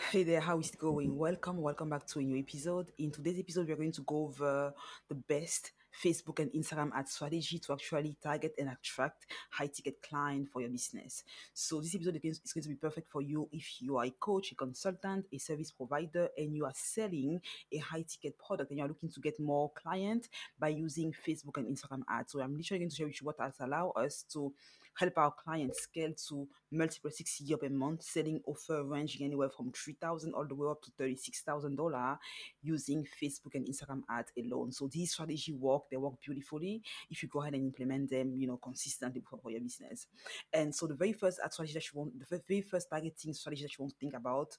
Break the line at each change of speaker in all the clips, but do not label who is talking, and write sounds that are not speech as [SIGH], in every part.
Hey there, how is it going? Welcome, welcome back to a new episode. In today's episode, we're going to go over the best Facebook and Instagram ad strategy to actually target and attract high ticket client for your business. So this episode is going to be perfect for you if you are a coach, a consultant, a service provider, and you are selling a high ticket product and you're looking to get more clients by using Facebook and Instagram ads. So I'm literally going to share with you what ads allow us to help our clients scale to multiple six figure per month, selling offer ranging anywhere from three thousand all the way up to thirty six thousand dollar using Facebook and Instagram ads alone. So these strategy work; they work beautifully if you go ahead and implement them, you know, consistently for, your business. And so the very first ad strategy that you want, the very first targeting strategy that you want to think about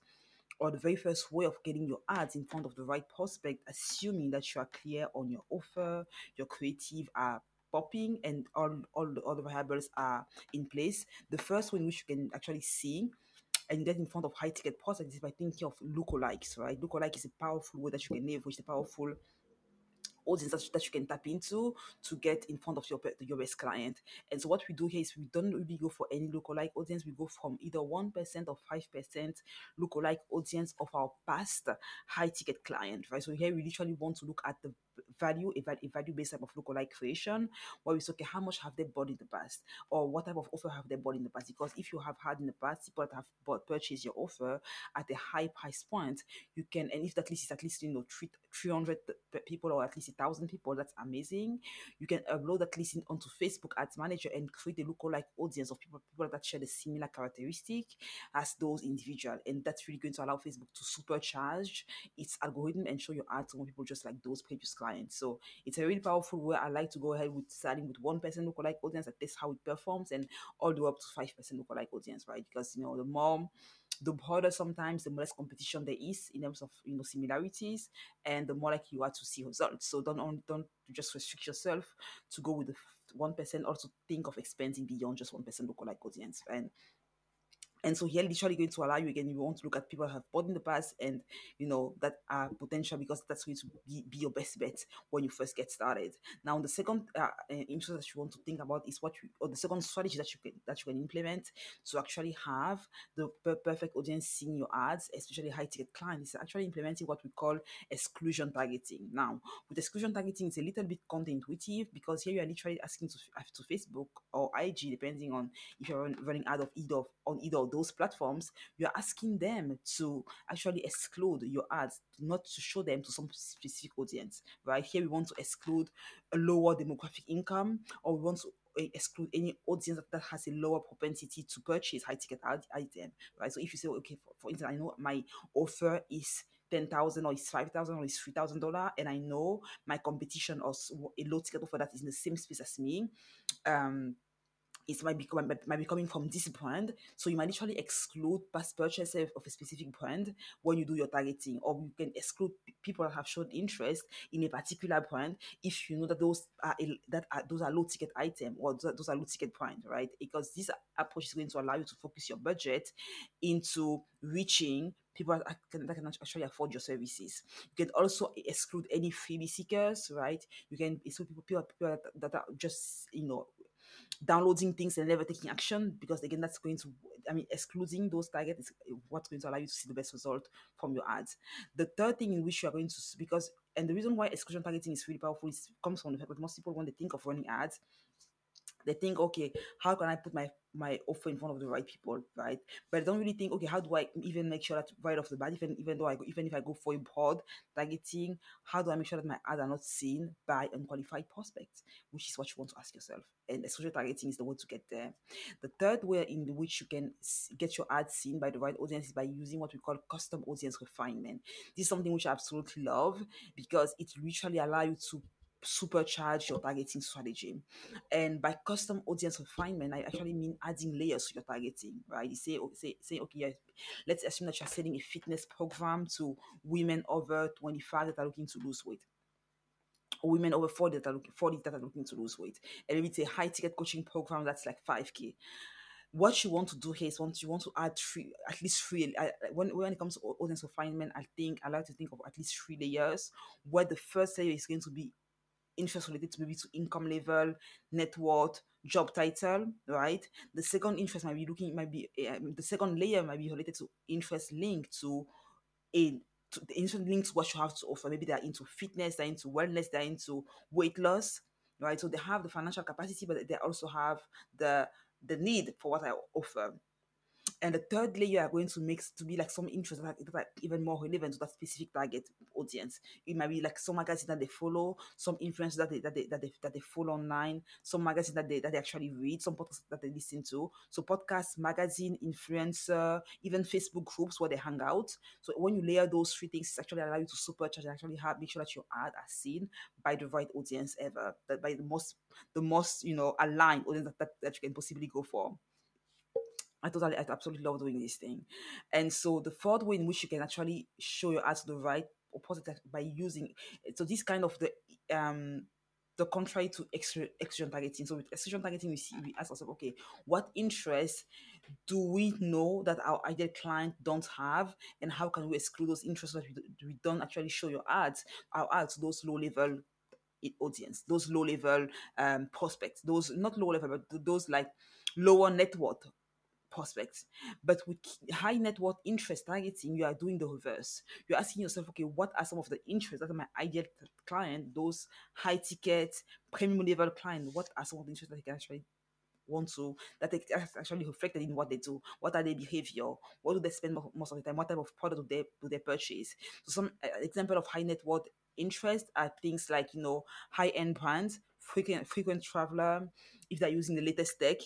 or the very first way of getting your ads in front of the right prospect, assuming that you are clear on your offer, your creative are popping and all, all the other variables are in place. The first one which you can actually see and get in front of high ticket prospects is by thinking of lookalikes, right? Lookalike is a powerful way that you can leverage the powerful audience that, that you can tap into to get in front of your your best client. And so what we do here is we don't really go for any lookalike audience. We go from either one percent or five percent lookalike audience of our past high ticket client, right? So here we literally want to look at the value, a, a value-based type of lookalike creation, where we say, okay, how much have they bought in the past? Or what type of offer have they bought in the past? Because if you have had in the past people that have bought purchased your offer at a high price point, you can, and if that list is at least, you know, three, 300 people or at least a thousand people, that's amazing. You can upload that list onto Facebook Ads Manager and create a lookalike audience of people, people that share the similar characteristic as those individual. And that's really going to allow Facebook to supercharge its algorithm and show your ads to more people just like those previous clients. So it's a really powerful way. I like to go ahead with starting with one person lookalike audience, like this how it performs, and all the way up to five percent lookalike audience, right? Because you know the more the broader sometimes the less competition there is in terms of you know similarities and the more likely you are to see results so don't only don't just restrict yourself to go with the one percent also think of expanding beyond just one percent lookalike audience and and so here literally going to allow you again, you want to look at people have bought in the past and you know that are potential because that's going to be, be your best bet when you first get started. Now the second uh, uh interest that you want to think about is what you or the second strategy that you can that you can implement to actually have the per- perfect audience seeing your ads, especially high ticket clients, is actually implementing what we call exclusion targeting. Now with exclusion targeting, it's a little bit counterintuitive because here you are literally asking to, to Facebook or IG, depending on if you're running ad of either on either those platforms, you're asking them to actually exclude your ads, not to show them to some specific audience, right? Here we want to exclude a lower demographic income, or we want to eh, exclude any audience that has a lower propensity to purchase high ticket item, right? So if you say, okay, for, for instance, I know my offer is ten thousand or it's five thousand or it's three thousand dollar, and I know my competition or a low ticket offer that is in the same space as me, um, it might be, might be coming from this brand. So you might literally exclude past purchases of a specific brand when you do your targeting, or you can exclude people that have shown interest in a particular brand if you know that those are that are, those are low ticket item or those are low ticket brand, right? Because this approach is going to allow you to focus your budget into reaching people that can, that can actually afford your services. You can also exclude any freebie seekers, right? You can exclude people, people, people that, that are just you know downloading things and never taking action because again that's going to i mean excluding those targets is what's going to allow you to see the best result from your ads. The third thing in which you are going to because and the reason why exclusion targeting is really powerful is comes from the fact that most people when they think of running ads they think, okay, how can I put my my offer in front of the right people, right? But I don't really think, okay, how do I even make sure that right off the bat, even even though I go, even if I go for a broad targeting, how do I make sure that my ads are not seen by unqualified prospects, which is what you want to ask yourself. And social targeting is the way to get there. The third way in which you can get your ads seen by the right audience is by using what we call custom audience refinement. This is something which I absolutely love because it literally allows you to supercharge your targeting strategy. And by custom audience refinement, I actually mean adding layers to your targeting, right? You say, say, say okay, yes, let's assume that you're selling a fitness program to women over 25 that are looking to lose weight. Or women over 40 that are looking 40 that are looking to lose weight. And maybe it's a high ticket coaching program that's like 5k what you want to do here is once you want to add three, at least three. I, when when it comes to audience refinement, I think I like to think of at least three layers. Where the first layer is going to be interest related to maybe to income level, net worth, job title, right? The second interest might be looking, might be um, the second layer might be related to interest linked to a to the interest linked to what you have to offer. Maybe they're into fitness, they're into wellness, they're into weight loss, right? So they have the financial capacity, but they also have the the need for what I offer. And the third layer are going to make to be like some interest that, that are even more relevant to that specific target audience. It might be like some magazines that they follow, some influencers that they that they that they, that they follow online, some magazines that they that they actually read, some podcasts that they listen to. So podcast, magazine, influencer, even Facebook groups where they hang out. So when you layer those three things, actually allow you to supercharge and actually have make sure that your ad are seen by the right audience ever, that by the most the most you know aligned audience that, that, that you can possibly go for. I totally, I absolutely love doing this thing. And so the fourth way in which you can actually show your ads to the right opposite by using so this kind of the um the contrary to extraction targeting. So with extraction targeting, we see we ask ourselves, okay, what interests do we know that our ideal client don't have, and how can we exclude those interests that we, don't actually show your ads, our ads, those low level audience, those low level um, prospects, those not low level, but those like lower net worth prospects. But with high net worth interest targeting, you are doing the reverse. You're asking yourself, okay, what are some of the interests that are my ideal client, those high ticket, premium level client, what are some of the interests that they can actually want to that they actually reflected in what they do what are their behavior what do they spend most of the time what type of product do they do they purchase so some example of high net worth interest are things like you know high end brands frequent frequent traveler if they're using the latest tech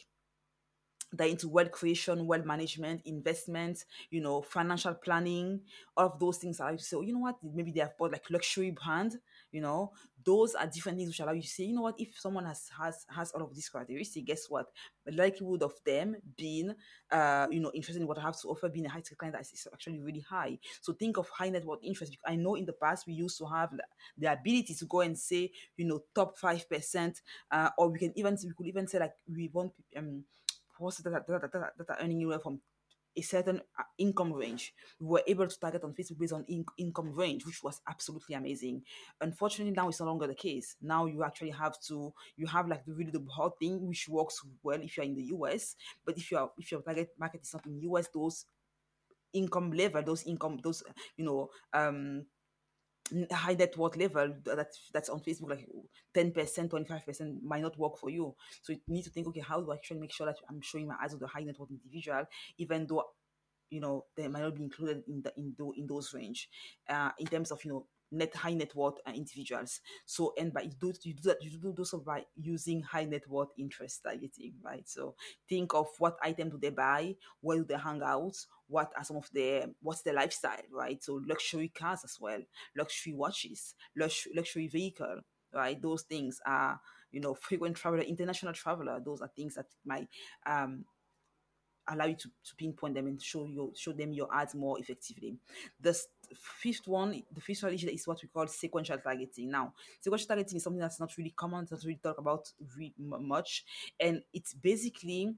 they're into wealth creation, wealth management, investment, you know, financial planning, all of those things say, oh, you know what, maybe they have bought like luxury brand, you know, those are different things which allow you to say, you know what, if someone has has has all of these characteristics, guess what? The likelihood of them being uh, you know, interested in what I have to offer, being a high ticket client is actually really high. So think of high net worth interest. I know in the past we used to have the ability to go and say, you know, top five percent, uh, or we can even we could even say like we want um posts that, that, that, that are earning anywhere from a certain uh, income range. We were able to target on Facebook based on in- income range, which was absolutely amazing. Unfortunately, now it's no longer the case. Now you actually have to you have like the really the broad thing, which works well if you're in the US. But if you are if your target market is not in US, those income level, those income, those you know um high net worth level that that's on Facebook, like 10%, 25% might not work for you. So you need to think, okay, how do I actually make sure that I'm showing my ads to the high net worth individual, even though you know they might not be included in the in, the, in those range uh, in terms of you know net high net worth uh, individuals. So and by you do you do that you do those by using high net worth interest targeting, right? So think of what item do they buy, where do they hang out, what are some of their what's their lifestyle, right? So luxury cars as well, luxury watches, luxury luxury vehicle, right? Those things are you know [LAUGHS] frequent traveler, international traveler. Those are things that might um allow you to, to pinpoint them and show you show them your ads more effectively. The fifth one, the fifth strategy is what we call sequential targeting. Now, sequential targeting is something that's not really common, not really talked about really much, and it's basically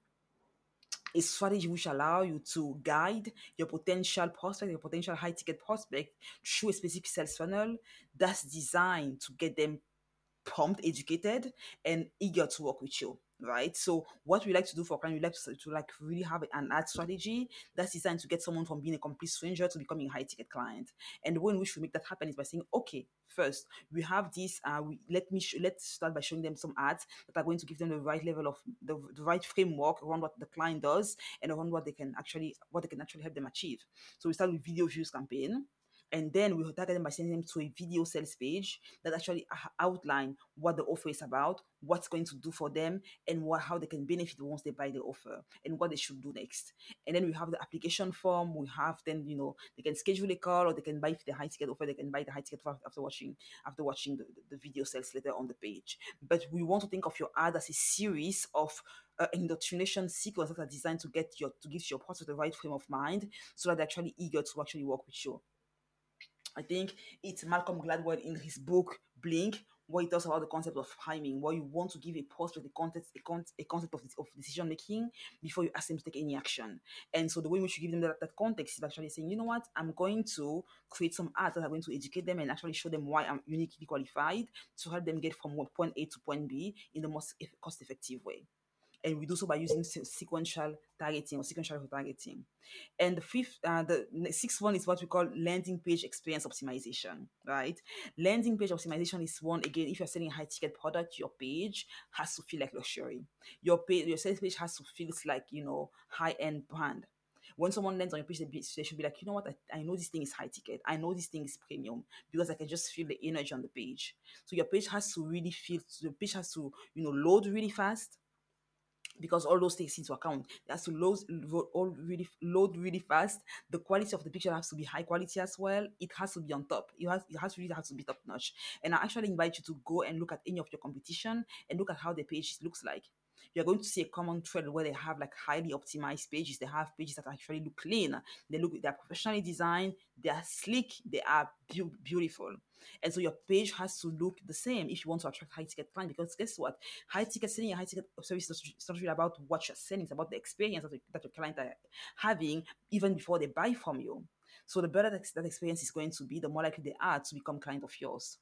a strategy which allow you to guide your potential prospect, your potential high ticket prospect through a specific sales funnel that's designed to get them prompt, educated, and eager to work with you right? So what we like to do for clients, we like to, to like really have an ad strategy that's designed to get someone from being a complete stranger to becoming a high ticket client. And the way in which we make that happen is by saying, okay, first we have this. Uh, we let me sh- let's start by showing them some ads that are going to give them the right level of the, the right framework around what the client does and around what they can actually what they can actually help them achieve. So we start with video views campaign and then we target them by sending them to a video sales page that actually outline what the offer is about, what's going to do for them, and what, how they can benefit once they buy the offer, and what they should do next. And then we have the application form. We have then you know they can schedule a call, or they can buy the high ticket offer. They can buy the high ticket after watching after watching the, the video sales letter on the page. But we want to think of your ad as a series of uh, indoctrination sequence that are designed to get your to give your prospect the right frame of mind so that they're actually eager to actually work with you. I think it's Malcolm Gladwell in his book Blink what he talks about the concept of timing, where you want to give a post with a context, a, con- a concept of, of decision making before you ask them to take any action. And so the way in which you give them that, that context is actually saying, you know what, I'm going to create some ads that are going to educate them and actually show them why I'm uniquely qualified to help them get from point A to point B in the most cost effective way and we do so by using sequential targeting or sequential targeting. And the fifth, uh, the sixth one is what we call landing page experience optimization, right? Landing page optimization is one again. If you're selling a high ticket product, your page has to feel like luxury. Your page, your sales page has to feel like you know high end brand. When someone lands on your page, they should be like, you know what, I, I know this thing is high ticket. I know this thing is premium because I can just feel the energy on the page. So your page has to really feel, your page has to, you know, load really fast because all those things into account. It has to load, all really load really fast. The quality of the picture has to be high quality as well. It has to be on top. It has it has really has to be top notch. And I actually invite you to go and look at any of your competition and look at how the page looks like you're going to see a common thread where they have like highly optimized pages. They have pages that actually look clean. They look they're professionally designed. They are sleek. They are be- beautiful. And so your page has to look the same if you want to attract high ticket clients. Because guess what? High ticket selling high ticket service is not really about what you're selling. It's about the experience that, that your client are having even before they buy from you. So the better that, that experience is going to be, the more likely they are to become client of yours.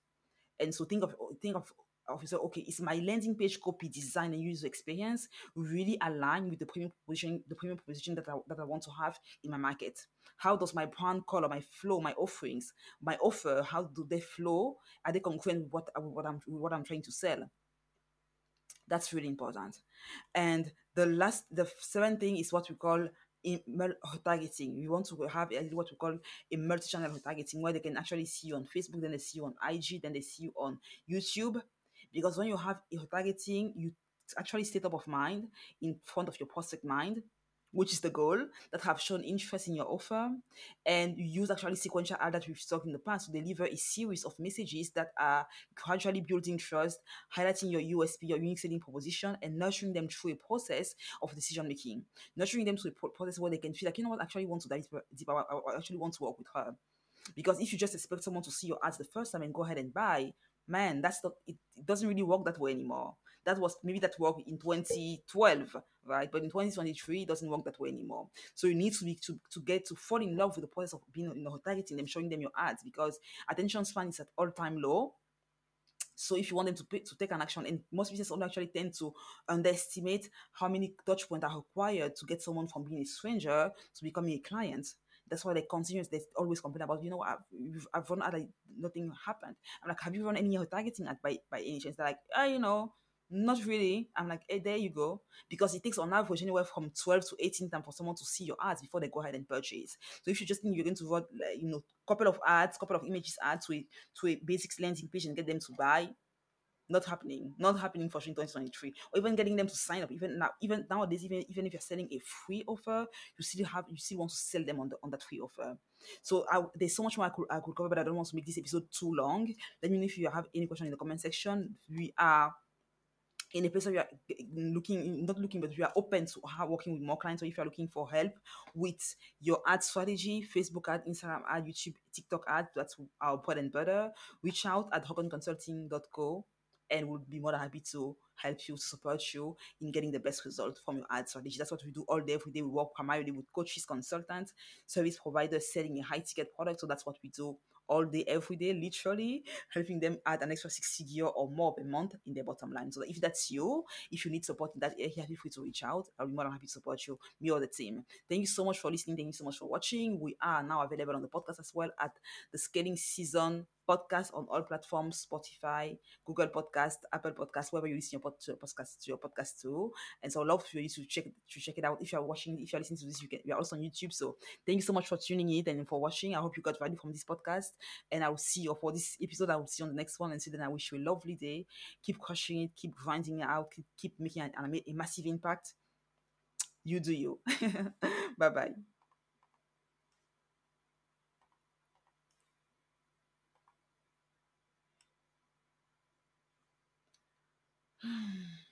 And so think of think of officer, okay, is my landing page copy, design, and user experience really align with the premium position, the premium position that I, that I want to have in my market? How does my brand color, my flow, my offerings, my offer, how do they flow? Are they congruent with what, what I'm what I'm trying to sell? That's really important. And the last, the seventh thing is what we call email targeting. We want to have what we call a multi-channel targeting, where they can actually see you on Facebook, then they see you on IG, then they see you on YouTube, because when you have a targeting, you actually stay top of mind in front of your prospect mind which is the goal that have shown interest in your offer. And you use actually sequential ad that we've talked in the past to deliver a series of messages that are gradually building trust highlighting your usp your unique selling proposition and nurturing them through a process of decision making. Nurturing them to a process where they can feel like you know what? I actually want to dive deeper i actually want to work with her. Because if you just expect someone to see your ads the first time and go ahead and buy man, that's not it, it doesn't really work that way anymore. That was maybe that worked in 2012, right? But in 2023, it doesn't work that way anymore. So you need to be to, to get to fall in love with the process of being you know targeting them, showing them your ads because attention span is at all time low. So if you want them to pay, to take an action, and most businesses actually tend to underestimate how many touch points are required to get someone from being a stranger to becoming a client. That's why they continue. They always complain about, you know, I've, I've run like, nothing happened. I'm like, have you run any targeting ad by, by any chance? They're like, oh, you know, not really. I'm like, hey, there you go. Because it takes on average anywhere from 12 to 18 times for someone to see your ads before they go ahead and purchase. So if you just think you're going to run, like, you know, couple of ads, couple of images ads to a, to a basic landing page and get them to buy, not happening, not happening for sure in 2023, or even getting them to sign up. Even now, even nowadays, even even if you're selling a free offer, you still have you still want to sell them on the on that free offer. So I, there's so much more I could, I could cover, but I don't want to make this episode too long. Let me know if you have any question in the comment section. We are in a place where you are looking, not looking, but we are open to working with more clients. So if you are looking for help with your ad strategy, Facebook ad, Instagram ad, YouTube, TikTok ad, that's our bread and butter, reach out at drogonconsulting.co and we'll be more than happy to help you, support you in getting the best result from your ad strategy. That's what we do all day, every day. We work primarily with coaches, consultants, service providers selling a high ticket product. So that's what we do all day, every day, literally helping them add an extra six figure or more per month in their bottom line. So if that's you, if you need support in that area, feel free to reach out. I'll be more than happy to support you, me or the team. Thank you so much for listening. Thank you so much for watching. We are now available on the podcast as well at the Scaling Season podcast on all platforms Spotify, Google Podcast, Apple Podcast, wherever you listen your podcast to your podcast too. And so, I'd love for you to check to check it out. If you're watching, if you're listening to this, you can. We are also on YouTube. So, thank you so much for tuning in and for watching. I hope you got value from this podcast. And I will see you for this episode. I will see you on the next one. And so then, I wish you a lovely day. Keep crushing it. Keep grinding it out. Keep, keep making an, a massive impact. You do you. [LAUGHS] bye bye. 嗯。